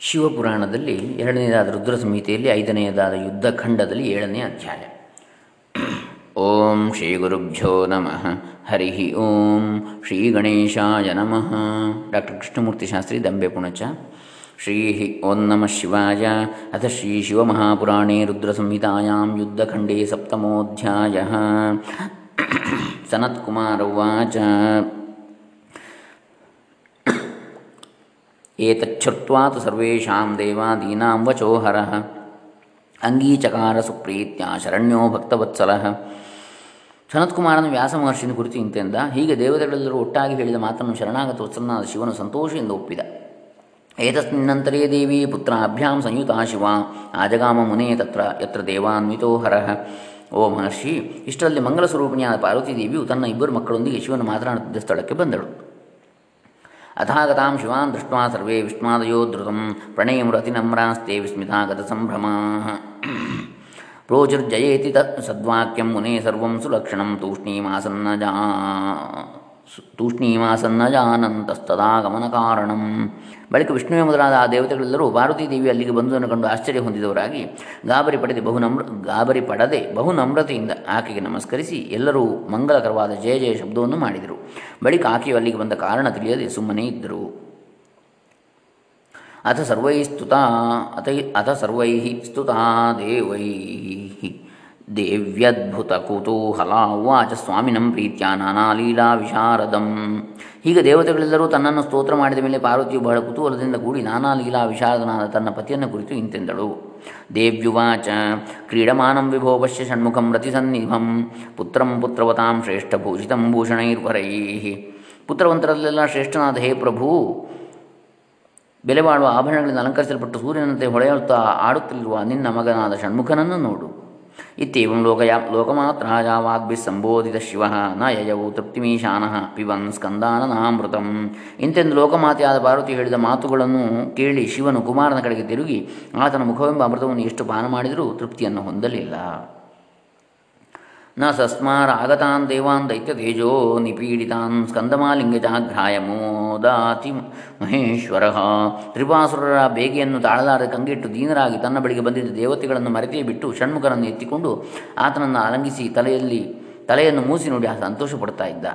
ಶಿವಪುರಾಣದಲ್ಲಿ ಎರಡನೆಯದಾದ ರುದ್ರ ಸಂಹಿತೆಯಲ್ಲಿ ಐದನೆಯದಾದ ಯುದ್ಧಖಂಡದಲ್ಲಿ ಏಳನೇ ಅಧ್ಯಾಯ. ಓಂ ಶ್ರೀ ಗುರುಭ್ಯೋ ನಮಃ. ಹರಿ ಓಂ ಶ್ರೀ ಗಣೇಶಾಯ ನಮಃ. ಡಾಕ್ಟರ್ ಕೃಷ್ಣಮೂರ್ತಿ ಶಾಸ್ತ್ರಿ ದಂಬೆ ಪುಣಚ. ಶ್ರೀ ಓಂ ನಮಃ ಶಿವಾಯ. ಅಥ ಶ್ರೀ ಶಿವಮಹಾಪುರಾಣೇ ರುದ್ರಸಂಹಿತಾಯಾಂ ಯುದ್ಧಖಂಡೇ ಸಪ್ತಮೋಧ್ಯಾಯ. ಸನತ್ಕುಮಾರ ಉವಾಚ. ಏತಚ್ಛ್ರುತ್ವಾತು ಸರ್ವೇಷಾಂ ದೇವಾದೀನಾಂ ವಚೋ ಅಂಗೀಚಕಾರ ಸುಪ್ರೀತ್ಯ ಶರಣ್ಯೋ ಭಕ್ತವತ್ಸಲಃ. ಸನತ್ಕುಮಾರನ ವ್ಯಾಸ ಮಹರ್ಷಿನ ಕುರಿತು ಇಂತೆಂದ, ಹೀಗೆ ದೇವತೆಗಳೆಲ್ಲರೂ ಒಟ್ಟಾಗಿ ಹೇಳಿದ ಮಾತನ್ನು ಶರಣಾಗತ ವತ್ಸಲನಾದ ಶಿವನು ಸಂತೋಷದಿಂದ ಒಪ್ಪಿದ. ಏತಸ್ಮಿನ್ನಂತರೇ ದೇವಿ ಪುತ್ರಾಭ್ಯಾಂ ಸಂಯುತ ಶಿವ, ಆಜಗಾಮ ಮುನೇ ತತ್ರ, ಯತ್ರ ದೇವಾನ್ವಿತೋ ಹರಃ. ಓ ಮಹರ್ಷಿ, ಇಷ್ಟರಲ್ಲಿ ಮಂಗಲ ಸ್ವರೂಪಿಣಿಯಾದ ಪಾರ್ವತಿ ದೇವಿಯು ತನ್ನ ಇಬ್ಬರು ಮಕ್ಕಳೊಂದಿಗೆ ಶಿವನು ಮಾತನಾಡುತ್ತಿದ್ದ ಸ್ಥಳಕ್ಕೆ ಬಂದಳು. ಅಥಾಗತಾಂ ಶಿವಾನ್ ದೃಷ್ಟ್ವಾ ಸರ್ವೇ ವಿಷ್ಮಾದಯೋ ಧೃತಂ ಪ್ರಣಯಮುರತಿನಮ್ರಾಸ್ತೆ ವಿಸ್ಮಿತಾಗತ ಸಂಭ್ರಮಾ. ಪ್ರೋಚುರ್ಜಯೇತಿ ತ ಸದ್ವಾಕ್ಯಂ ಮುನೇ ಸರ್ವಂ ಸುಲಕ್ಷಣಂ ತೂಷ್ಣೀಮಾಸನ್ನ ಜಾ ತೂಷ್ಣೀಮಾಸನ್ನ ಜಾನಂತಸ್ತದಾಗಮನ ಕಾರಣಂ ಬಳಿಕ ವಿಷ್ಣುವೆ ಮೊದಲಾದ ಆ ದೇವತೆಗಳೆಲ್ಲರೂ ಪಾರ್ವತೀ ದೇವಿ ಅಲ್ಲಿಗೆ ಬಂದುದನ್ನು ಕಂಡು ಆಶ್ಚರ್ಯ ಹೊಂದಿದವರಾಗಿ ಗಾಬರಿ ಪಡೆದೆ ಬಹು ನಮ್ರ ಗಾಬರಿ ಪಡದೆ ಬಹು ನಮ್ರತೆಯಿಂದ ಆಕೆಗೆ ನಮಸ್ಕರಿಸಿ ಎಲ್ಲರೂ ಮಂಗಲಕರವಾದ ಜಯ ಜಯ ಶಬ್ದವನ್ನು ಮಾಡಿದರು. ಬಳಿಕ ಆಕೆಯು ಅಲ್ಲಿಗೆ ಬಂದ ಕಾರಣ ತಿಳಿಯದೆ ಸುಮ್ಮನೆ ಇದ್ದರು. ಅಥ ಸರ್ವೈ ಸ್ತುತ ಅಥ ಅಥ ಸರ್ವೈ ಸ್ತುತ ದೇವೈ ದೇವ್ಯದ್ಭುತ ಕುತೂಹಲ ಉವಾಚ ಸ್ವಾಮಿನಂ ಪ್ರೀತ್ಯ ನಾನಾಲೀಲಾ ವಿಶಾರದಂ. ಹೀಗೆ ದೇವತೆಗಳೆಲ್ಲರೂ ತನ್ನನ್ನು ಸ್ತೋತ್ರ ಮಾಡಿದ ಮೇಲೆ ಪಾರ್ವತಿಯು ಬಹಳ ಕುತೂಹಲದಿಂದ ಕೂಡಿ ನಾನಾ ಲೀಲಾ ವಿಶಾರದನಾದ ತನ್ನ ಪತಿಯನ್ನು ಕುರಿತು ಇಂತೆಂದಳು. ದೇವ್ಯುವಾಚ, ಕ್ರೀಡಮಾನಂ ವಿಭೋ ಪಶ್ಯ ಷಣ್ಮುಖಂ ರತಿಸನ್ನಿಭಂ ಪುತ್ರಂ ಪುತ್ರವತಾಂ ಶ್ರೇಷ್ಠಭೂಷಿತಂ ಭೂಷಣೈರ್ವರೈ. ಪುತ್ರವಂತರಲ್ಲೆಲ್ಲ ಶ್ರೇಷ್ಠನಾದ ಹೇ ಪ್ರಭು ಬೆಲೆ ಬಾಳುವ ಆಭರಣಗಳಿಂದ ಅಲಂಕರಿಸಲ್ಪಟ್ಟು ಸೂರ್ಯನಂತೆ ಹೊಳೆಯುತ್ತಾ ಆಡುತ್ತಿರುವ ನಿನ್ನ ಮಗನಾದ ಷಣ್ಮುಖನನ್ನು ನೋಡು. ಇತ್ಯಂ ಲೋಕಯ ಲೋಕಮಾತ್ರಾಯ ವಾಗ್ಭಿಸ್ ಸಂಬೋಧಿತ ಶಿವ ನ ಯಯವು ತೃಪ್ತಿಮೀಶಾನಃ ಪಿಬನ್ ಸ್ಕಂದಾನನಾಮೃತಂ ಇಂತೆಂದು ಲೋಕಮಾತೆಯಾದ ಪಾರ್ವತಿ ಹೇಳಿದ ಮಾತುಗಳನ್ನು ಕೇಳಿ ಶಿವನು ಕುಮಾರನ ಕಡೆಗೆ ತಿರುಗಿ, ಆತನ ಮುಖವೆಂಬ ಅಮೃತವನ್ನು ಎಷ್ಟು ಪಾನ ಮಾಡಿದರೂ ತೃಪ್ತಿಯನ್ನು ಹೊಂದಲಿಲ್ಲ. ನ ಸಸ್ಮಾರಾಗತಾನ್ ದೇವಾನ್ ದೈತ್ಯತೇಜೋ ನಿಪೀಡಿತಾನ್ ಸ್ಕಂದಮಾಲಿಂಗಜಾಘ್ರಾಯ ಮೋದಾತಿ ಮಹೇಶ್ವರ. ತ್ರಿಪಾಸುರರ ಬೇಗೆಯನ್ನು ತಾಳಲಾರದ ಕಂಗೆಟ್ಟು ದೀನರಾಗಿ ತನ್ನ ಬಳಿಗೆ ಬಂದಿದ್ದ ದೇವತೆಗಳನ್ನು ಮರೆತೇ ಬಿಟ್ಟು ಷಣ್ಮುಖರನ್ನು ಎತ್ತಿಕೊಂಡು ಆತನನ್ನು ಅಲಂಗಿಸಿ ತಲೆಯಲ್ಲಿ ತಲೆಯನ್ನು ಮೂಸಿ ನೋಡಿ ಸಂತೋಷ ಪಡ್ತಾ ಇದ್ದ.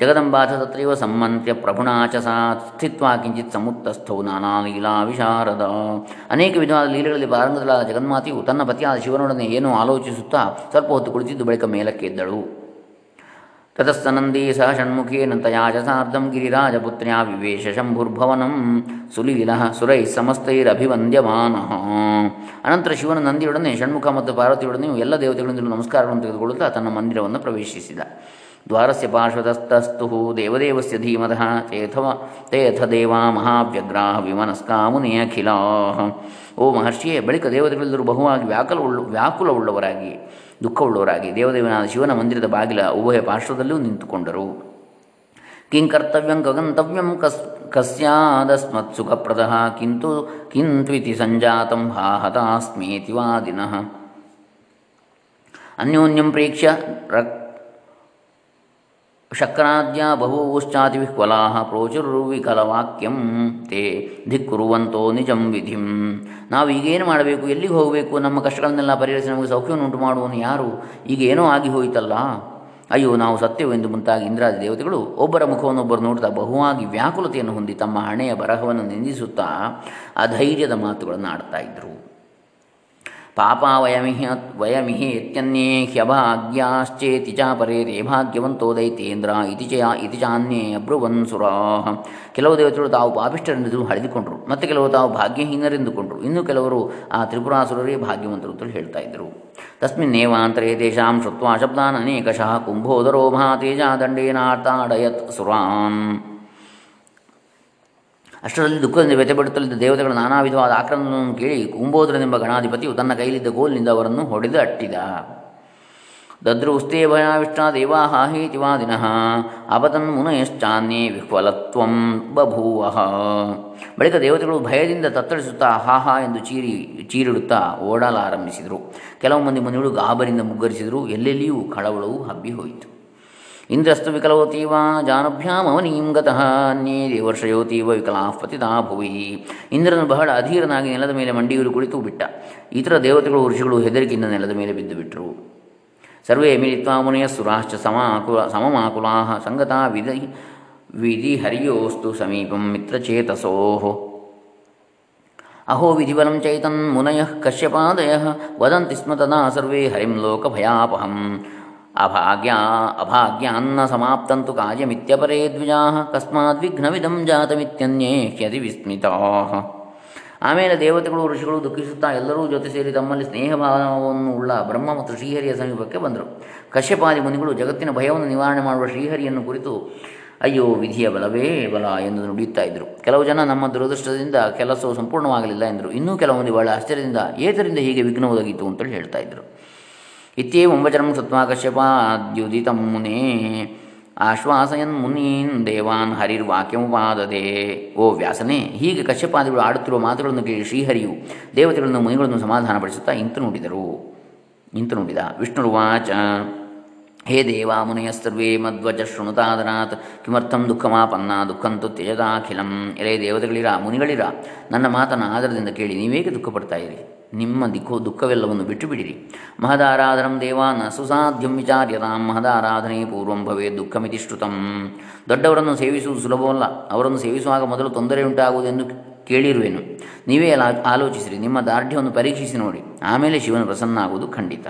ಜಗದಂಬಾಥ ತತ್ರೈವ ಸಮ್ಮಂತ್ಯ ಪ್ರಭುಣಾಚ ಸಾ ಸ್ಥಿತ್ವಾ ಕಿಂಚಿತ್ ಸಮುತ್ತಸ್ಥೌ ನಾನಾ ಲೀಲಾ ವಿಶಾರದ ಅನೇಕ ವಿಧವಾದ ಲೀಲೆಗಳಲ್ಲಿ ಪಾರಂಗದಲಾದ ಜಗನ್ಮಾತೆಯು ತನ್ನ ಪತಿಯಾದ ಶಿವನೊಡನೆ ಏನೋ ಆಲೋಚಿಸುತ್ತಾ ಸ್ವಲ್ಪ ಹೊತ್ತು ಕುಳಿತಿದ್ದು ಬಳಿಕ ಮೇಲಕ್ಕೆ ಎದ್ದಳು ತತಸ್ತನಂದಿ ಸಹ ಷಣ್ಮುಖೇ ತಯಾ ಚ ಸಾರ್ಧಂ ಗಿರಿರಾಜಪುತ್ರ್ಯಾ ವಿವೇಶ ಶಂಭುರ್ಭವನಂ ಸುಲೀಲ ಸುರೈ ಸಮಸ್ತೈರಭಿವಂದ್ಯಮಾನ. ಅನಂತರ ಶಿವನ ನಂದಿಯೊಡನೆ ಷಣ್ಮುಖ ಮತ್ತು ಪಾರ್ವತಿಯೊಡನೆಯೂ ಎಲ್ಲ ದೇವತೆಗಳಿಂದಲೂ ನಮಸ್ಕಾರವನ್ನು ತೆಗೆದುಕೊಳ್ಳುತ್ತಾ ತನ್ನ ಮಂದಿರವನ್ನು ಪ್ರವೇಶಿಸಿದ. ದ್ವಾರಸ್ಯ ಪಾರ್ಶ್ವತಸ್ತಸ್ತು ದೇವದೇವಸ್ಯ ಧೀಮತಃ ತೇಥವ ತೇಥ ದೇವಾ ಮಹಾವ್ಯಗ್ರಾ ವಿಮನಸ್ಕಾ ಮುನಿ ಅಖಿಲಾಹ ಓ ಮಹರ್ಷಿಯೇ, ಬಳಿಕ ದೇವತೆಗಳೆಲ್ಲರೂ ಬಹುವಾಗಿ ವ್ಯಾಕುಲವುಳ್ಳ ವ್ಯಾಕುಲವುಳ್ಳವರಾಗಿ ದುಃಖವುಳ್ಳವರಾಗಿ ದೇವದೇವನಾದ ಶಿವನ ಮಂದಿರದ ಬಾಗಿಲ ಉಭಯ ಪಾರ್ಶ್ವದಲ್ಲೂ ನಿಂತುಕೊಂಡರು. ಕಿಂ ಕರ್ತವ್ಯಂ ಗಗಂತವ್ಯಂ ಕಸ್ ಕಸ್ಯಾದಸ್ಮತ್ ಸುಖಪ್ರದ ಕಿಂತು ಕಿಂತ್ವಿತಿ ಸಂಜಾತಂ ಹಾ ಹತಾಸ್ಮೇತಿ ವಾದಿನಃ. ಅನ್ಯೋನ್ಯಂ ಪ್ರೇಕ್ಷ್ಯ ರಕ್ ಶಕ್ರಾದ್ಯ ಬಹೂಶ್ಚಾತಿ ವಿಹ್ವಲಾ ಪ್ರೋಚುರ್ವಿಕಲವಾಕ್ಯಂ ತೇ ಧಿಕ್ಕುರುವಂತೋ ನಿಜಂ ವಿಧಿಂ. ನಾವು ಈಗೇನು ಮಾಡಬೇಕು? ಎಲ್ಲಿಗೆ ಹೋಗಬೇಕು? ನಮ್ಮ ಕಷ್ಟಗಳನ್ನೆಲ್ಲ ಪರಿಹರಿಸಿ ನಮಗೆ ಸೌಖ್ಯವನ್ನು ಉಂಟು ಮಾಡುವನು ಯಾರು? ಈಗ ಏನೋ ಆಗಿ ಹೋಯಿತಲ್ಲ? ಅಯ್ಯೋ, ನಾವು ಸತ್ಯವೆಂದು ಮುಂತಾಗಿ ಇಂದ್ರಾದಿ ದೇವತೆಗಳು ಒಬ್ಬರ ಮುಖವನ್ನೊಬ್ಬರು ನೋಡುತ್ತಾ ಬಹುವಾಗಿ ವ್ಯಾಕುಲತೆಯನ್ನು ಹೊಂದಿ ತಮ್ಮ ಹಣೆಯ ಬರಹವನ್ನು ನಿಂದಿಸುತ್ತಾ ಅಧೈರ್ಯದ ಮಾತುಗಳನ್ನು ಆಡ್ತಾ ಇದ್ದರು ಪಾಪ ವಯಮಿಹಿ ಇತ್ಯನ್ಯೇ ಹ್ಯಭಾಗ್ಯಾಶ್ಚೇತಿ ಚ ಪರೇ ತೇ ಭಾಗ್ಯವಂತೋ ದೈತೇಂದ್ರ ಇತಿ ಚ ಇತಿ ಚಾನ್ಯೇ ಅಬ್ರುವನ್ ಸುರಾಹ. ಕೆಲವು ದೇವತೆಗಳು ತಾವು ಪಾಪಿಷ್ಠರೆಂದು ಹಳೆದುಕೊಂಡರು ಮತ್ತು ಕೆಲವು ತಾವು ಭಾಗ್ಯಹೀನರೆಂದುಕೊಂಡರು. ಇನ್ನು ಕೆಲವರು ಆ ತ್ರಿಪುರಾಸುರರೇ ಭಾಗ್ಯವಂತರು ಅಂತ ಹೇಳ್ತಾ ಇದ್ದರು. ತಸ್ಮಿನ್ನೇವಾಂತರೇ ತೇಷಾಂ ಶ್ರುತ್ವಾ ಶಬ್ದಾನ್ ಅನೇಕಶಃ ಕುಂಭೋದರೋ ಮಹಾತೇಜ ದಂಡೇನಾರ್ತಾಡಯತ್ ಸುರಾನ್. ಅಷ್ಟರಲ್ಲಿ ದುಃಖದಿಂದ ವ್ಯಥೆಪಡುತ್ತಲಿದ್ದ ದೇವತೆಗಳ ನಾನಾ ವಿಧವಾದ ಆಕ್ರಮಣವನ್ನು ಕೇಳಿ ಕುಂಬೋದರನೆಂಬ ಗಣಾಧಿಪತಿಯು ತನ್ನ ಕೈಲಿದ್ದ ಗೋಲಿನಿಂದ ಅವರನ್ನು ಹೊಡೆದು ಅಟ್ಟಿದ. ದದ್ರೌಸ್ತೆ ಭಯಾವಿಷ್ಟ ದೇವಾ ಹೇತಿ ವಾದಿನಃ ಅಪತನ್ ಮುನಯಶ್ಚಾನ್ಯೇ ವಿಹ್ವಲತ್ವಂ ಬಭೂವ. ಬಳಿಕ ದೇವತೆಗಳು ಭಯದಿಂದ ತತ್ತರಿಸುತ್ತಾ ಹಾಹಾ ಎಂದು ಚೀರಿ, ಚೀರಿಡುತ್ತಾ ಓಡಲಾರಂಭಿಸಿದರು. ಕೆಲವು ಮಂದಿ ಮುನಿಗಳು ಗಾಬರಿಂದ ಮುಗ್ಗರಿಸಿದರು. ಎಲ್ಲೆಲ್ಲಿಯೂ ಕಳವಳವು ಹಬ್ಬಿ ಹೋಯಿತು ಇಂದ್ರಸ್ತು ವಿಕಲೋತೀವ, ಜಾನುಭ್ಯಾಮವನೀಂ ಗತಃ, ಅನ್ಯೇ ದೇವರ್ಷಯೋತೀವ ವಿಕಲಾಃ ಪತಿತಾ ಭುವಿ. ಇಂದ್ರನು ಬಹಳ ಅಧೀರನಾಗಿ ನೆಲದ ಮೇಲೆ ಮಂಡಿಯೂರು ಕುಳಿತು ಬಿಟ್ಟ. ಇತರ ದೇವತೆಗಳು, ಋಷಿಗಳು ಹೆದರಿಕೆಯಿಂದ ನೆಲದ ಮೇಲೆ ಬಿದ್ದು ಬಿಟ್ಟರು ಸರ್ವೇ ಮಿಲಿತ್ವಾ ಮುನಿಯಸ್ಸುರಾಶ್ಚ ಸಮಾಕುಲ ಸಮಮಾಕುಲಾ ಸಂಗತಾ ವಿಧಿ ವಿಧಿ ಹರಿಯೋಸ್ತು ಸಮೀಪಂ ಮಿತ್ರಚೇತಸೋ. ಅಹೋ ವಿಧಿಬಲಂ ಚೈತನ್ ಮುನಯ ಕಶ್ಯಪಾದಯ, ವದಂತಿ ಸ್ಮ ತದಾ ಸರ್ವೇ ಹರಿಂ ಲೋಕಭಯಾಪಹಂ. ಅಭಾಗ್ಯ, ಅಭಾಗ್ಯಾನ್ನ ಸಮಾಪ್ತಂತು ಕಾರ್ಯಮಿತ್ಯಪರೇ ದ್ವಿಜಾ, ಕಸ್ಮಾತ್ ವಿಘ್ನವಿದಂ ಜಾತಮಿತ್ಯನ್ಯೇ ಹ್ಯತಿ ವಿಸ್ಮಿತಾ. ಆಮೇಲೆ ದೇವತೆಗಳು, ಋಷಿಗಳು ದುಃಖಿಸುತ್ತಾ ಎಲ್ಲರೂ ಜೊತೆ ಸೇರಿ ತಮ್ಮಲ್ಲಿ ಸ್ನೇಹಭಾವವನ್ನು ಉಳ್ಳ ಬ್ರಹ್ಮ ಮತ್ತು ಶ್ರೀಹರಿಯ ಸಮೀಪಕ್ಕೆ ಬಂದರು. ಕಶ್ಯಪಾದಿ ಮುನಿಗಳು ಜಗತ್ತಿನ ಭಯವನ್ನು ನಿವಾರಣೆ ಮಾಡುವ ಶ್ರೀಹರಿಯನ್ನು ಕುರಿತು, ಅಯ್ಯೋ, ವಿಧಿಯ ಬಲವೇ ಬಲ ಎಂದು ನುಡಿಯುತ್ತಾ ಇದ್ದರು. ಕೆಲವು ಜನ ನಮ್ಮ ದುರದೃಷ್ಟದಿಂದ ಕೆಲಸವು ಸಂಪೂರ್ಣವಾಗಲಿಲ್ಲ ಎಂದರು. ಇನ್ನೂ ಕೆಲವು ಬಹಳ ಆಶ್ಚರ್ಯದಿಂದ, ಏತರಿಂದ ಹೀಗೆ ವಿಘ್ನ ಒದಗಿತು? ಅಂತೇಳಿ ಹೇಳ್ತಾ ಇದ್ದರು. ಇತ್ಯೇವಂ ವಚನಂ ಸತ್ವಾ ಕಶ್ಯಪಾದ್ಯುದಿತಂ ಮುನೇ ಆಶ್ವಾಸಯನ್ ಮುನೀನ್ ದೇವಾನ್ ಹರಿರ್ವಾಕ್ಯಮುಪಾದದೆ ಓ ವ್ಯಾಸನೇ ಹೀಗೆ ಕಶ್ಯಪಾದಿಗಳು ಆಡುತ್ತಿರುವ ಮಾತುಗಳನ್ನು ಕೇಳಿ ಶ್ರೀಹರಿಯು ದೇವತೆಗಳನ್ನು, ಮುನಿಗಳನ್ನು ಸಮಾಧಾನಪಡಿಸುತ್ತಾ ಇಂತು ನುಡಿದರು ಇಂತು ನುಡಿದ ವಿಷ್ಣುರುವಾಚ. ಹೇ ದೇವಾ ಮುನಯಸ್ತರ್ವೇ ಮಧ್ವಜ ಶೃಣುತಾದರಾತ್ ಕಿಮರ್ಥಂ ದುಃಖಮಾಪನ್ನ ದುಃಖಂತು ತ್ಯಜದಾಖಿಲಂ. ಎಲೆ ದೇವತೆಗಳಿರ, ಮುನಿಗಳಿರ, ನನ್ನ ಮಾತನ್ನು ಆದರದಿಂದ ಕೇಳಿ ನೀವೇಕೆ ದುಃಖಪಡ್ತಾ ಇರಿ? ನಿಮ್ಮ ದಿಕ್ಕು ದುಃಖವೆಲ್ಲವನ್ನು ಬಿಟ್ಟು ಬಿಡಿರಿ ಮಹದಾರಾಧನಂ ದೇವಾನ ಸುಸಾಧ್ಯಂ ವಿಚಾರ್ಯತಾಂ. ಮಹದಾರಾಧನೆ ಪೂರ್ವಂ ಭವೇ ದುಃಖಮಿತಿ ಶ್ರುತಂ. ದೊಡ್ಡವರನ್ನು ಸೇವಿಸುವುದು ಸುಲಭವಲ್ಲ. ಅವರನ್ನು ಸೇವಿಸುವಾಗ ಮೊದಲು ತೊಂದರೆ ಉಂಟಾಗುವುದೆಂದು ಕೇಳಿರುವೆನು. ನೀವೇ ಆಲೋಚಿಸಿರಿ. ನಿಮ್ಮ ದಾರ್ಢ್ಯವನ್ನು ಪರೀಕ್ಷಿಸಿ ನೋಡಿ. ಆಮೇಲೆ ಶಿವನು ಪ್ರಸನ್ನ ಆಗುವುದು ಖಂಡಿತ.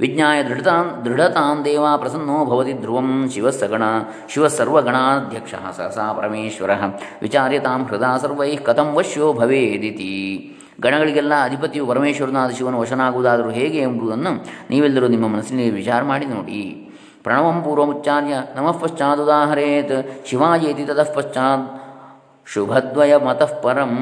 ವಿಜ್ಞಾಯ ದೃಢತಾನ್ ದೃಢತಾನ್ ದೇವಾ ಪ್ರಸನ್ನೋ ಭವತಿ ಧ್ರುವಂ ಶಿವಸಗಣ ಶಿವಸರ್ವಗಣಾಧ್ಯಕ್ಷ ಸಹಸಾ ಪರಮೇಶ್ವರ ವಿಚಾರ್ಯತಾಂ ಹೃದಾ ಸರ್ವೈ ಕಥಂ ವಶ್ಯೋ ಭವೇದಿತಿ. ಗಣಗಳಿಗೆಲ್ಲ ಅಧಿಪತಿಯು ಪರಮೇಶ್ವರನಾದ ಶಿವನು ವಶನಾಗುವುದಾದರೂ ಹೇಗೆ ಎಂಬುದನ್ನು ನೀವೆಲ್ಲರೂ ನಿಮ್ಮ ಮನಸ್ಸಿನಲ್ಲಿ ವಿಚಾರ ಮಾಡಿ ನೋಡಿ. ಪ್ರಣವಂ ಪೂರ್ವಮುಚ್ಚಾರ್ಯ ನಮಃ ಪಶ್ಚಾದುದಾಹರೇತ್ ಶಿವಾಯೇತಿ ತತಃ ಪಶ್ಚಾತ್ ಶುಭದ್ವಯ ಮತಃ ಪರಂ.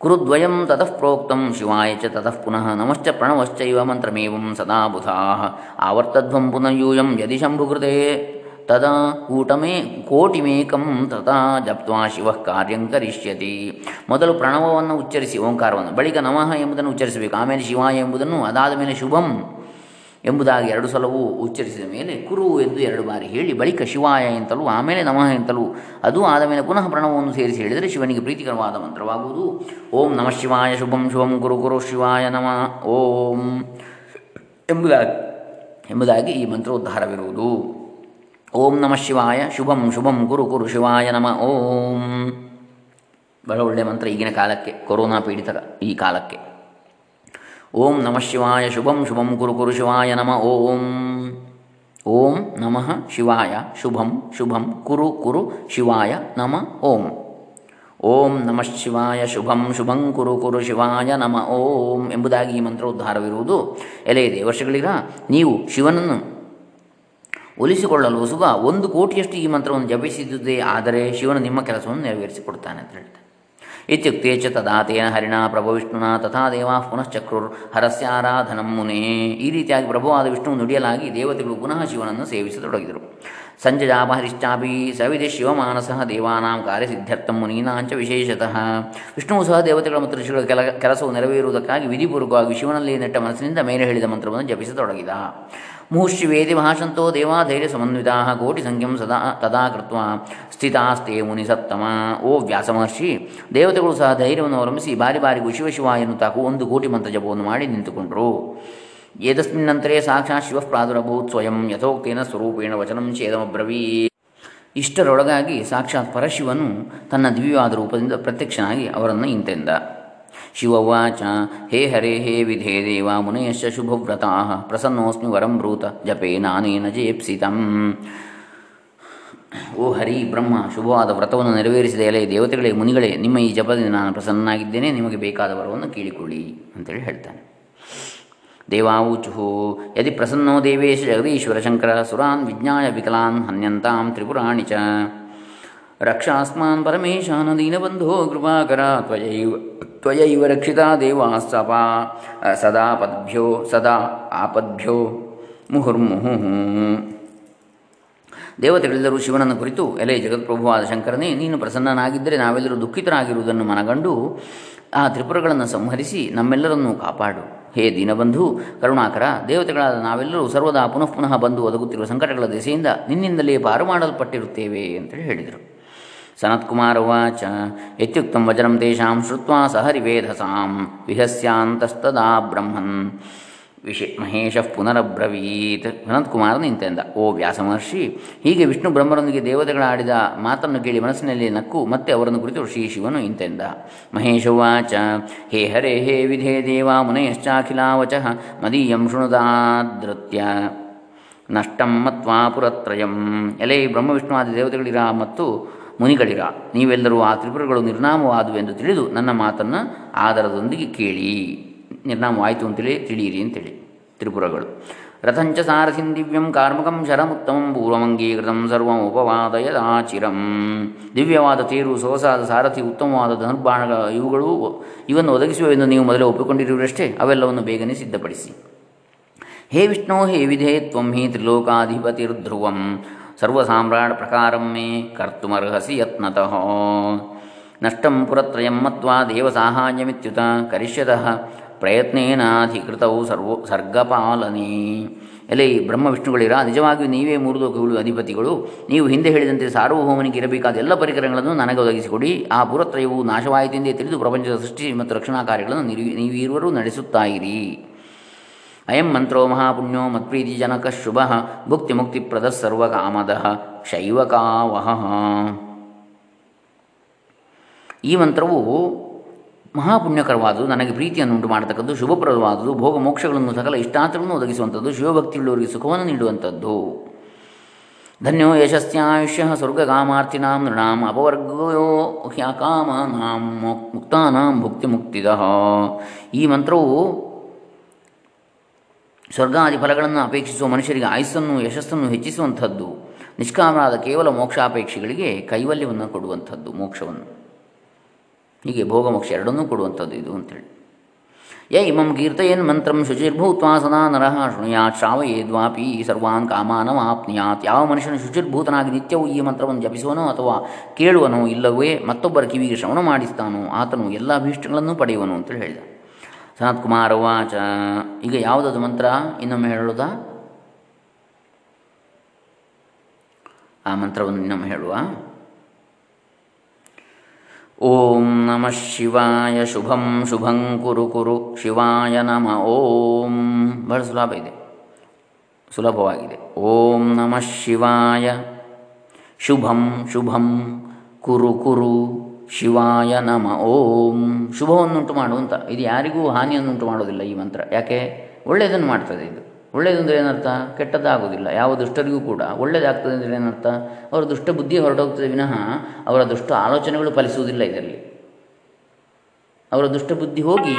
ಕುರುದ್ವಯಂ ತತಃ ಪ್ರೋಕ್ತಂ ಶಿವಾಯ ಚ ತತಃ ಪುನಃ ನಮಶ್ಚ ಪ್ರಣವಶ್ಚೈವ ಮಂತ್ರಮೇವಂ ಸದಾ ಬುಧಾಃ ಆವರ್ತಧ್ವಂ ಪುನಯೂಯಂ ಯದಿ ಶಂಭುಕೃತೆ ತದಾ ಕೂಟಮೇ ಕೋಟಿಮೇಕಂ ತಥಾ ಜಪ್ತ್ವಾ ಶಿವ ಕಾರ್ಯಂ ಕರಿಷ್ಯತಿ ಮೊದಲು ಪ್ರಣವವನ್ನು ಉಚ್ಚರಿಸಿ, ಓಂಕಾರವನ್ನು, ಬಳಿಕ ನಮಃ ಎಂಬುದನ್ನು ಉಚ್ಚರಿಸಬೇಕು, ಆಮೇಲೆ ಶಿವಾಯ ಎಂಬುದನ್ನು ಅದಾದ ಮೇಲೆ ಶುಭಂ. ಎಂಬುದಾಗಿ ಎರಡು ಸಲವೂ ಉಚ್ಚರಿಸಿದ ಮೇಲೆ ಕುರು ಎಂದು ಎರಡು ಬಾರಿ ಹೇಳಿ, ಬಳಿಕ ಶಿವಾಯ ಎಂತಲೂ, ಆಮೇಲೆ ನಮಃ ಎಂತಲೂ, ಅದು ಆದ ಮೇಲೆ ಪುನಃ ಪ್ರಣವವನ್ನು ಸೇರಿಸಿ ಹೇಳಿದರೆ ಶಿವನಿಗೆ ಪ್ರೀತಿಕರವಾದ ಮಂತ್ರವಾಗುವುದು. ಓಂ ನಮಃ ಶಿವಾಯ, ಶುಭಂ ಶುಭಂ, ಕುರು ಕುರು ಶಿವಾಯ ನಮಃ, ಓಂ ಎಂಬುದಾಗಿ ಎಂಬುದಾಗಿ ಈ ಮಂತ್ರೋದ್ಧಾರವಿರುವುದು. ಓಂ ನಮಃ ಶಿವಾಯ, ಶುಭಂ ಶುಭಂ, ಕುರು ಕುರು ಶಿವಾಯ ನಮ, ಓಂ. ಬಹಳ ಒಳ್ಳೆಯ ಮಂತ್ರ ಈಗಿನ ಕಾಲಕ್ಕೆ, ಕೊರೋನಾ ಪೀಡಿತರ ಈ ಕಾಲಕ್ಕೆ. ಓಂ ನಮಃ ಶಿವಾಯ ಶುಭಂ ಶುಭಂ ಕುರು ಕುರು ಶಿವಾಯ ನಮ. ಓಂ. ಓಂ ನಮಃ ಶಿವಾಯ ಶುಭಂ ಶುಭಂ ಕುರು ಕುರು ಶಿವಾಯ ನಮ. ಓಂ. ಓಂ ನಮಃ ಶಿವಾಯ ಶುಭಂ ಶುಭಂ ಕುರು ಕುರು ಶಿವಾಯ ನಮ. ಓಂ ಎಂಬುದಾಗಿ ಈ ಮಂತ್ರ ಉದ್ಧಾರವಿರುವುದು ಎಲೆ ವರ್ಷಗಳಿಗ ನೀವು ಶಿವನನ್ನು ಒಲಿಸಿಕೊಳ್ಳಲು ಸುಗ ಒಂದು ಕೋಟಿಯಷ್ಟು ಈ ಮಂತ್ರವನ್ನು ಜಪಿಸಿದ್ದುದೇ ಆದರೆ ಶಿವನು ನಿಮ್ಮ ಕೆಲಸವನ್ನು ನೆರವೇರಿಸಿಕೊಡ್ತಾನೆ ಅಂತ ಹೇಳ್ತಾನೆ ಇತ್ಯುಕ್ತೆ ಚ ತದಾ ತೇನ ಹರಿಣ ಪ್ರಭು ವಿಷ್ಣುನ ತಥಾ ದೇವಾ ಪುನಶ್ಚಕ್ರುರ್ ಹರಸ್ಯಾರಾಧನಂ ಮುನೇ ಈ ರೀತಿಯಾಗಿ ಪ್ರಭುವಾದ ವಿಷ್ಣು ನುಡಿಯಲಾಗಿ ದೇವತೆಗಳು ಪುನಃ ಶಿವನನ್ನು ಸೇವಿಸತೊಡಗಿದರು. ಸಂಜಜಾಪಹರಿಶ್ಚಾಪಿ ಸವಿಧಿ ಶಿವಮಾನಸ ದೇವಾನಾಂ ಕಾರ್ಯಸಿದ್ಧರ್ಥಂ ಮುನೀನಾಂಚ ವಿಶೇಷತಃ. ವಿಷ್ಣುವು ಸಹ ದೇವತೆಗಳ ಮತ್ತು ಋಷಿಗಳ ಕೆಲ, ಕೆಲಸವು ನೆರವೇರುವುದಕ್ಕಾಗಿ ವಿಧಿಪೂರ್ವಕವಾಗಿ ಶಿವನಲ್ಲಿ ನೆಟ್ಟ ಮನಸ್ಸಿನಿಂದ ಮೇಲೆ ಹೇಳಿದ ಮಂತ್ರವನ್ನು ಜಪಿಸತೊಡಗಿದ. ಮುಹುಶಿವೇದಿ ಮಹಾಶಂತೋ ದೇವಾ ಧೈರ್ಯ ಸಮನ್ವಿತಾ ಕೋಟಿ ಸಂಖ್ಯಂ ಸದಾ, ತದಾ ಕೃತ್ವ. ಸ್ಥಿತಾಸ್ತೆ ಮುನಿ ಸಪ್ತಮ ಓ ವ್ಯಾಸ ಮಹರ್ಷಿ, ದೇವತೆಗಳು ಸಹ ಧೈರ್ಯವನ್ನು ಅವಲಂಬಿಸಿ ಬಾರಿ ಬಾರಿಗೂ ಶಿವ ಶಿವ ಎನ್ನುತ್ತಾಕು ಒಂದು ಕೋಟಿ ಮಂತ್ರ ಜಪವನ್ನು ಮಾಡಿ ನಿಂತುಕೊಂಡರು. ಏತಸ್ಮಿನ್ನಂತರೇ ಸಾಕ್ಷಾತ್ ಶಿವ ಪ್ರಾದುರಭೂತ್ ಸ್ವಯಂ ಯಥೋಕ್ತೇನ ಸ್ವರೂಪೇಣ ವಚನಂ ಛೇದಮಬ್ರವೀ. ಇಷ್ಟರೊಳಗಾಗಿ ಸಾಕ್ಷಾತ್ ಪರಶಿವನು ತನ್ನ ದಿವ್ಯವಾದ ರೂಪದಿಂದ ಪ್ರತ್ಯಕ್ಷನಾಗಿ ಅವರನ್ನು ಇಂತೆಂದ. ಶಿವವಾಚ ಹೇ ಹರೆ ಹೇ ವಿಧೇ ದೇವ ಮುನಯಶ್ಚ ಶುಭವ್ರತಾ. ಪ್ರಸನ್ನೋಸ್ಮಿ ವರಂ ಬ್ರೂತ, ಜಪೇ ನಾನೇನ ಜೇಪ್ಸಿತಂ. ಓ ಹರಿ ಬ್ರಹ್ಮ, ಶುಭವಾದ ವ್ರತವನ್ನು ನೆರವೇರಿಸಿದ ಎಲೆ ದೇವತೆಗಳೇ, ಮುನಿಗಳೇ, ನಿಮ್ಮ ಈ ಜಪದಿಂದ ನಾನು ಪ್ರಸನ್ನನಾಗಿದ್ದೇನೆ, ನಿಮಗೆ ಬೇಕಾದ ವರವನ್ನು ಕೇಳಿಕೊಳ್ಳಿ ಅಂತೇಳಿ ಹೇಳ್ತಾನೆ. ದೇವಾವುಚು ಯದಿ ಪ್ರಸನ್ನೋ ದೇವೇಶ ಜಗದೀಶ್ವರ ಶಂಕರ ಸುರಾನ್ ವಿಜ್ಞಾಯ ವಿಕಲಾನ್ ಹನ್ಯಂತಾಂ ತ್ರಿಪುರಾಣಿ ಚ. ರಕ್ಷಾಸ್ಮಾನ್ ಪರಮೇಶಾನ ದೀನಬಂಧೋ ಕೃಪಾಕರ, ತ್ವಯೈವ ತ್ವಯೈವ ರಕ್ಷಿತಾ ದೇವಾ ಸಪಾ ಸದಾ ಪದ್ಭ್ಯೋ, ಸದಾ ಆಪದ್ಭ್ಯೋ, ಮುಹುರ್ಮುಹು. ದೇವತೆಗಳೆಲ್ಲರೂ ಶಿವನನ್ನು ಕುರಿತು, ಎಲೆ ಜಗತ್ಪ್ರಭುವಾದ ಶಂಕರನೇ, ನೀನು ಪ್ರಸನ್ನನಾಗಿದ್ದರೆ ನಾವೆಲ್ಲರೂ ದುಃಖಿತರಾಗಿರುವುದನ್ನು ಮನಗಂಡು ಆ ತ್ರಿಪುರಗಳನ್ನು ಸಂಹರಿಸಿ ನಮ್ಮೆಲ್ಲರನ್ನೂ ಕಾಪಾಡು. ಹೇ ದೀನಬಂಧು, ಕರುಣಾಕರ, ದೇವತೆಗಳಾದ ನಾವೆಲ್ಲರೂ ಸರ್ವದಾ ಪುನಃ ಪುನಃ ಬಂದು ಒದಗುತ್ತಿರುವ ಸಂಕಟಗಳ ದೆಸೆಯಿಂದ ನಿನ್ನಿಂದಲೇ ಪಾರು ಮಾಡಲ್ಪಟ್ಟಿರುತ್ತೇವೆ ಅಂತೇಳಿ ಹೇಳಿದರು. ಸನತ್ಕುಮಾರ ಉವಾಚ ಯತ್ಯುಕ್ತಂ ವಚನಂ ತೇಷಾಂ ಶ್ರುತ್ವಾ ಸಹರಿವೇಧಸಾಂ ವಿಹಸ್ಯಾಂತಸ್ತದಾ ಬ್ರಹ್ಮನ್ ವಿಶೇ ಮಹೇಶ ಪುನರಬ್ರವೀತ್ ಸನತ್ಕುಮಾರ ನಿಂತೆಂದ ಓ ವ್ಯಾಸ ಮಹರ್ಷಿ ಹೀಗೆ ವಿಷ್ಣು ಬ್ರಹ್ಮರೊಂದಿಗೆ ದೇವತೆಗಳ ಆಡಿದ ಮಾತನ್ನು ಕೇಳಿ ಮನಸ್ಸಿನಲ್ಲಿ ನಕ್ಕು, ಮತ್ತೆ ಅವರನ್ನು ಕುರಿತು ಶ್ರೀ ಶಿವನು ಇಂತೆಂದ ಮಹೇಶ ಉವಾಚ, ಹೇ ಹರೆ, ಹೇ ವಿಧೇ ದೇವಾ, ಮುನಯಶ್ಚಾಖಿಲಾವಚ, ಮದೀಯಂ ಶೃಣುದಾದೃತ್ಯ ನಷ್ಟಂ ಮತ್ವಾ ಪುರತ್ರಯಂ. ಎಲೆ ಬ್ರಹ್ಮವಿಷ್ಣುವಾದ ದೇವತೆಗಳಿರ ಮತ್ತು ಮುನಿಗಳಿರ ನೀವೆಲ್ಲರೂ ಆ ತ್ರಿಪುರಗಳು ನಿರ್ನಾಮವಾದುವೆಂದು ತಿಳಿದು ನನ್ನ ಮಾತನ್ನು ಆಧಾರದೊಂದಿಗೆ ಕೇಳಿ. ನಿರ್ನಾಮವಾಯಿತು ಅಂತೇಳಿ ತಿಳಿಯಿರಿ ಅಂತೇಳಿ ತ್ರಿಪುರಗಳು. ರಥಂಚ ಸಾರಥಿಂ ದಿವ್ಯಂ ಕಾರ್ಮಕಂ ಶರಮುತ್ತಮಂ ಪೂರ್ವಮಂಗೀಕೃತಂ ಸರ್ವಂ ಉಪವಾದಯದಾಚಿರಂ ದಿವ್ಯವಾದ ತೇರು, ಸೊಗಸಾದ ಸಾರಥಿ, ಉತ್ತಮವಾದ ಧನುರ್ಬಾಣಗಳ ಇವುಗಳು ಇವನ್ನು ಒದಗಿಸುವೆಂದು ನೀವು ಮೊದಲೇ ಒಪ್ಪಿಕೊಂಡಿರುವಷ್ಟೇ ಅವೆಲ್ಲವನ್ನು ಬೇಗನೆ ಸಿದ್ಧಪಡಿಸಿ. ಹೇ ವಿಷ್ಣು, ಹೇ ವಿಧೇ, ತ್ವಂ ಹಿ ತ್ರಿಲೋಕಾಧಿಪತಿರ್ಧ್ರುವಂ. ಸರ್ವಸಾಮ್ರಾಟ್ ಪ್ರಕಾರಂ ಮೇ ಕರ್ತುಮರ್ಹಸಿ ಯತ್ನತಃ. ನಷ್ಟಂ ಪುರತ್ರಯಂ ಮತ್ವಾ ದೇವಸಾಹಾಯಮಿತ್ಯುತ ಕರಿಷ್ಯತಃ ಪ್ರಯತ್ನೇನಾಧಿಕೃತವು ಸರ್ವೋ ಸರ್ಗಪಾಲನೆ. ಎಲೆ ಬ್ರಹ್ಮ ವಿಷ್ಣುಗಳಿರ ನಿಜವಾಗಿಯೂ ನೀವೇ ಮೂರು ಲೋಕಗಳು ಅಧಿಪತಿಗಳು, ನೀವು ಹಿಂದೆ ಹೇಳಿದಂತೆ ಸಾರ್ವಭೌಮನಿಗೆ ಇರಬೇಕಾದ ಎಲ್ಲ ಪರಿಕರಗಳನ್ನು ನನಗೆ ಒದಗಿಸಿಕೊಡಿ. ಆ ಪುರತ್ರಯವು ನಾಶವಾಯಿತೆಂದೇ ತಿಳಿದು ಪ್ರಪಂಚದ ಸೃಷ್ಟಿ ಮತ್ತು ರಕ್ಷಣಾ ಕಾರ್ಯಗಳನ್ನು ನೀವೀರುವರು ನಡೆಸುತ್ತಾಯಿರಿ. ಅಯಂ ಮಂತ್ರೋ ಮಹಾಪುಣ್ಯೋ ಮತ್ಪ್ರೀತಿಜನಕ ಶುಭ ಭುಕ್ತಿ ಮುಕ್ತಿಪ್ರದ ಸರ್ವಕಾಮದ ಶೈವಕಾವಹ ಈ ಮಂತ್ರವು ಮಹಾಪುಣ್ಯಕರವಾದುದು ನನಗೆ ಪ್ರೀತಿಯನ್ನು ಉಂಟು ಮಾಡತಕ್ಕದ್ದು ಶುಭಪ್ರದವಾದುದು ಭೋಗ ಮೋಕ್ಷಗಳನ್ನು ಸಕಲ ಇಷ್ಟಾತ್ರವನ್ನು ಒದಗಿಸುವಂಥದ್ದು, ಶಿವಭಕ್ತಿಯುಳ್ಳವರಿಗೆ ಸುಖವನ್ನು ನೀಡುವಂಥದ್ದು. ಧನ್ಯೋ ಯಶಸ್ಯಾಯುಷ್ಯ ಸ್ವರ್ಗಕಾಮಾರ್ಥಿನಾಂ ನೃಣಾಂ ಅಪವರ್ಗೋ ಹ್ಯಾಕಾಮಾನಾಂ ಮುಕ್ತಾನಾಂ ಭುಕ್ತಿ ಮುಕ್ತಿದ ಈ ಮಂತ್ರವು ಸ್ವರ್ಗಾದಿ ಫಲಗಳನ್ನು ಅಪೇಕ್ಷಿಸುವ ಮನುಷ್ಯರಿಗೆ ಆಯಸ್ಸನ್ನು, ಯಶಸ್ಸನ್ನು ಹೆಚ್ಚಿಸುವಂಥದ್ದು. ನಿಷ್ಕಾಮರಾದ ಕೇವಲ ಮೋಕ್ಷಾಪೇಕ್ಷಿಗಳಿಗೆ ಕೈವಲ್ಯವನ್ನು ಕೊಡುವಂಥದ್ದು, ಮೋಕ್ಷವನ್ನು. ಹೀಗೆ ಭೋಗ ಮೋಕ್ಷ ಎರಡನ್ನೂ ಕೊಡುವಂಥದ್ದು ಇದು ಅಂತೇಳಿ. ಯ ಇಮಂ ಕೀರ್ತಯನ್ ಮಂತ್ರಂ ಶುಚಿರ್ಭೂತ್ವಾ ಸದಾ ನರಹ ಶೃಣುಯಾತ್ ಶ್ರಾವಯೇದ್ವಾಪಿ ಸರ್ವಾನ್ ಕಾಮಾನಮಾಪ್ನಿಯಾತ್. ಯಾವ ಮನುಷ್ಯನು ಶುಚಿರ್ಭೂತನಾಗಿ ನಿತ್ಯವೂ ಈ ಮಂತ್ರವನ್ನು ಜಪಿಸುವನೋ ಅಥವಾ ಕೇಳುವನೋ ಇಲ್ಲವೇ ಮತ್ತೊಬ್ಬರ ಕಿವಿಗೆ ಶ್ರವಣ ಮಾಡಿಸ್ತಾನೋ ಆತನು ಎಲ್ಲ ಅಭೀಷ್ಟಗಳನ್ನು ಪಡೆಯುವನು ಅಂತೇಳಿ ಹೇಳಿದ. ಸನತ್ ಕುಮಾರ ವಾಚ ಈಗ ಯಾವುದದು ಮಂತ್ರ ಇನ್ನೊಮ್ಮೆ ಹೇಳುವುದಾ ಆ ಮಂತ್ರವನ್ನು ಇನ್ನೊಮ್ಮೆ ಹೇಳುವ. ಓಂ ನಮಃ ಶಿವಾಯ ಶುಭಂ ಶುಭಂ ಕುರು ಕುರು ಶಿವಾಯ ನಮ ಓಂ. ಬಹಳ ಸುಲಭ ಇದೆ. ಸುಲಭವಾಗಿದೆ. ಓಂ ನಮಃ ಶಿವಾಯ ಶುಭಂ ಶುಭಂ ಕುರು ಕುರು ಶಿವಾಯ ನಮ ಓಂ. ಶುಭವನ್ನುಂಟು ಮಾಡುವಂಥ ಇದು ಯಾರಿಗೂ ಹಾನಿಯನ್ನುಂಟು ಮಾಡೋದಿಲ್ಲ ಈ ಮಂತ್ರ. ಯಾಕೆ? ಒಳ್ಳೆಯದನ್ನು ಮಾಡ್ತದೆ ಇದು. ಒಳ್ಳೆಯದಂದ್ರೆ ಏನರ್ಥ? ಕೆಟ್ಟದ್ದಾಗೋದಿಲ್ಲ ಯಾವ ದುಷ್ಟರಿಗೂ ಕೂಡ ಒಳ್ಳೆಯದಾಗ್ತದೆ ಅಂದರೆ ಏನರ್ಥ? ಅವರ ದುಷ್ಟ ಬುದ್ಧಿ ಹೊರಟೋಗ್ತದೆ ವಿನಃ ಅವರ ದುಷ್ಟ ಆಲೋಚನೆಗಳು ಫಲಿಸುವುದಿಲ್ಲ ಇದರಲ್ಲಿ. ಅವರ ದುಷ್ಟ ಬುದ್ಧಿ ಹೋಗಿ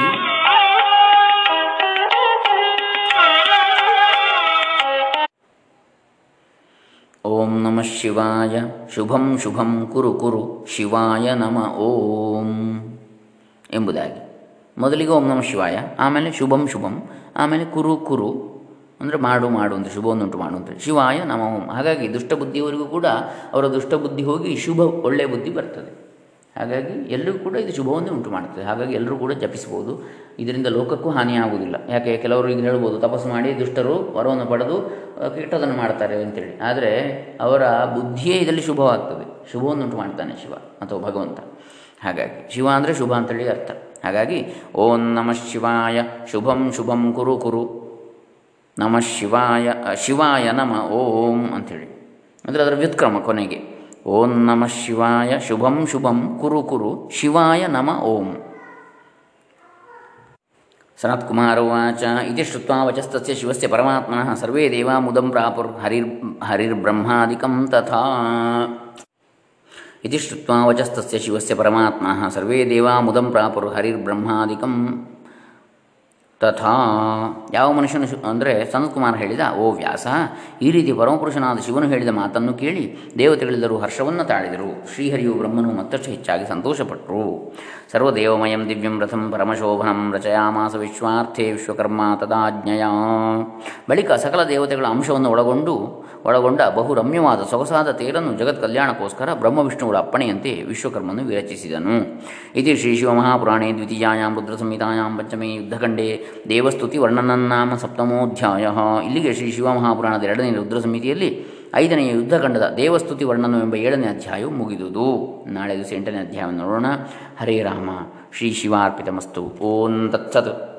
ಓಂ ನಮಃ ಶಿವಾಯ. ಶುಭಂ ಶುಭಂ ಕುರು ಕುರು. ಶಿವಾಯ ನಮ ಓಂ. ಎಂಬುದಾಗಿ. ಮೊದಲಿಗೆ ಓಂ ನಮಃ ಶಿವಾಯ, ಆಮೇಲೆ ಶುಭಂ ಶುಭಂ, ಆಮೇಲೆ ಕುರು ಕುರು. ಅಂದರೆ ಮಾಡು ಮಾಡು ಅಂತ, ಶುಭವನ್ನುಂಟು ಮಾಡು ಅಂತ. ಶಿವಾಯ ನಮ ಓಂ. ಹಾಗಾಗಿ ದುಷ್ಟಬುದ್ಧಿಯವರಿಗೂ ಕೂಡ ಅವರ ದುಷ್ಟಬುದ್ಧಿ ಹೋಗಿ ಶುಭ ಒಳ್ಳೆಯ ಬುದ್ಧಿ ಬರ್ತದೆ. ಹಾಗಾಗಿ ಎಲ್ಲರೂ ಕೂಡ ಇದು ಶುಭವನ್ನೇ ಉಂಟು ಮಾಡುತ್ತದೆ. ಹಾಗಾಗಿ ಎಲ್ಲರೂ ಕೂಡ ಜಪಿಸ್ಬೋದು ಇದರಿಂದ ಲೋಕಕ್ಕೂ ಹಾನಿಯಾಗುವುದಿಲ್ಲ. ಯಾಕೆ? ಕೆಲವರು ಈಗ ಹೇಳ್ಬೋದು, ತಪಸ್ಸು ಮಾಡಿ ದುಷ್ಟರು ವರವನ್ನು ಪಡೆದು ಕೆಟ್ಟದನ್ನು ಮಾಡ್ತಾರೆ ಅಂತೇಳಿ. ಆದರೆ ಅವರ ಬುದ್ಧಿಯೇ ಇದರಲ್ಲಿ ಶುಭವಾಗ್ತದೆ. ಶುಭವನ್ನುಂಟು ಮಾಡ್ತಾನೆ ಶಿವ ಅಥವಾ ಭಗವಂತ. ಹಾಗಾಗಿ ಶಿವ ಅಂದರೆ ಶುಭ ಅಂತೇಳಿ ಅರ್ಥ. ಹಾಗಾಗಿ ಓಂ ನಮಃ ಶಿವಾಯ, ಶುಭಂ ಶುಭಂ ಕುರು ಕುರು. ನಮಃ ಶಿವಾಯ ಶಿವಾಯ ನಮ ಓಂ ಅಂಥೇಳಿ ಅಂದರೆ ಅದರ ವ್ಯುತ್ಕ್ರಮ ಕೊನೆಗೆ. ಓಂ ನಮಃ ಶಿವಾಯ, ಶುಭಂ ಶುಭಂ ಕುರು ಕುರು, ಶಿವಾಯ ನಮ ಓಂ. ಸನತ್ಕುಮಾರ ಉಚ ಇತಿ ಶ್ರುತ್ವಾ ವಚಸ್ತಸ್ಯ ಶಿವಸ್ಯ ಪರಮಾತ್ಮನಃ ಸರ್ವೇ ದೇವಾ ಮುದಂ ಪ್ರಾಪುರ್ ಹರಿರ್ ಹರಿರ್ಬ್ರಹ್ಮಾದಿಕಂ ತಥಾ ಇತಿ ಶ್ರುತ್ವಾ ಶಿವಸ್ಯ ಪರಮಾತ್ಮನಃ ಸರ್ವೇ ದೇವಾ ಮುದಂ ಪ್ರಾಪುರ್ ಹರಿರ್ಬ್ರಹ್ಮಾದಿಕಂ ತಥಾ ಯಾವ ಮನುಷ್ಯನು ಅಂದರೆ ಸನತ್ಕುಮಾರ್ ಹೇಳಿದ, ಓ ವ್ಯಾಸ, ಈ ರೀತಿ ಪರಮಪುರುಷನಾದ ಶಿವನು ಹೇಳಿದ ಮಾತನ್ನು ಕೇಳಿ ದೇವತೆಗಳೆಲ್ಲರೂ ಹರ್ಷವನ್ನು ತಾಳಿದರು. ಶ್ರೀಹರಿಯು ಬ್ರಹ್ಮನು ಮತ್ತಷ್ಟು ಹೆಚ್ಚಾಗಿ ಸಂತೋಷಪಟ್ಟರು ಸರ್ವದೇವಮಯಂ ದಿವ್ಯಂ ರಥಂ ಪರಮಶೋಭನಂ ರಚಯಾಮಾಸ ವಿಶ್ವಾರ್ಥೇ ವಿಶ್ವಕರ್ಮ ತದಾಜ್ಞೆಯ. ಬಳಿಕ ಸಕಲ ದೇವತೆಗಳ ಅಂಶವನ್ನು ಒಳಗೊಂಡು, ಒಳಗೊಂಡ ಬಹು ರಮ್ಯವಾದ ಸೊಗಸಾದ ತೇರನ್ನು ಜಗತ್ ಕಲ್ಯಾಣಕ್ಕೋಸ್ಕರ ಬ್ರಹ್ಮವಿಷ್ಣುಗಳ ಅಪ್ಪಣೆಯಂತೆ ವಿಶ್ವಕರ್ಮನು ವಿರಚಿಸಿದನು. ಇತಿ ಶ್ರೀ ಶಿವಮಹಾಪುರಾಣೇ ದ್ವಿತೀಯಾಂ ರುದ್ರ ಸಂಹಿತಾಯಾಂ ಪಂಚಮೇ ಯುದ್ಧಖಂಡೇ ದೇವಸ್ತುತಿ ವರ್ಣನನ್ನಾಮ ಸಪ್ತಮೋಧ್ಯಾಯ. ಇಲ್ಲಿಗೆ ಶ್ರೀ ಶಿವಮಹಾಪುರಾಣದ ಎರಡನೇ ರುದ್ರ ಐದನೆಯ ಯುದ್ಧಖಂಡದ ದೇವಸ್ತುತಿ ವರ್ಣನ ಎಂಬ ಏಳನೇ ಅಧ್ಯಾಯವು ಮುಗಿದುದು. ನಾಳೆ ದಿವಸ ಎಂಟನೇ ಅಧ್ಯಾಯವನ್ನು ನೋಡೋಣ. ಹರೇ ರಾಮ. ಶ್ರೀ ಶಿವಾರ್ಪಿತಮಸ್ತು. ಓಂ ತತ್ಸತ್.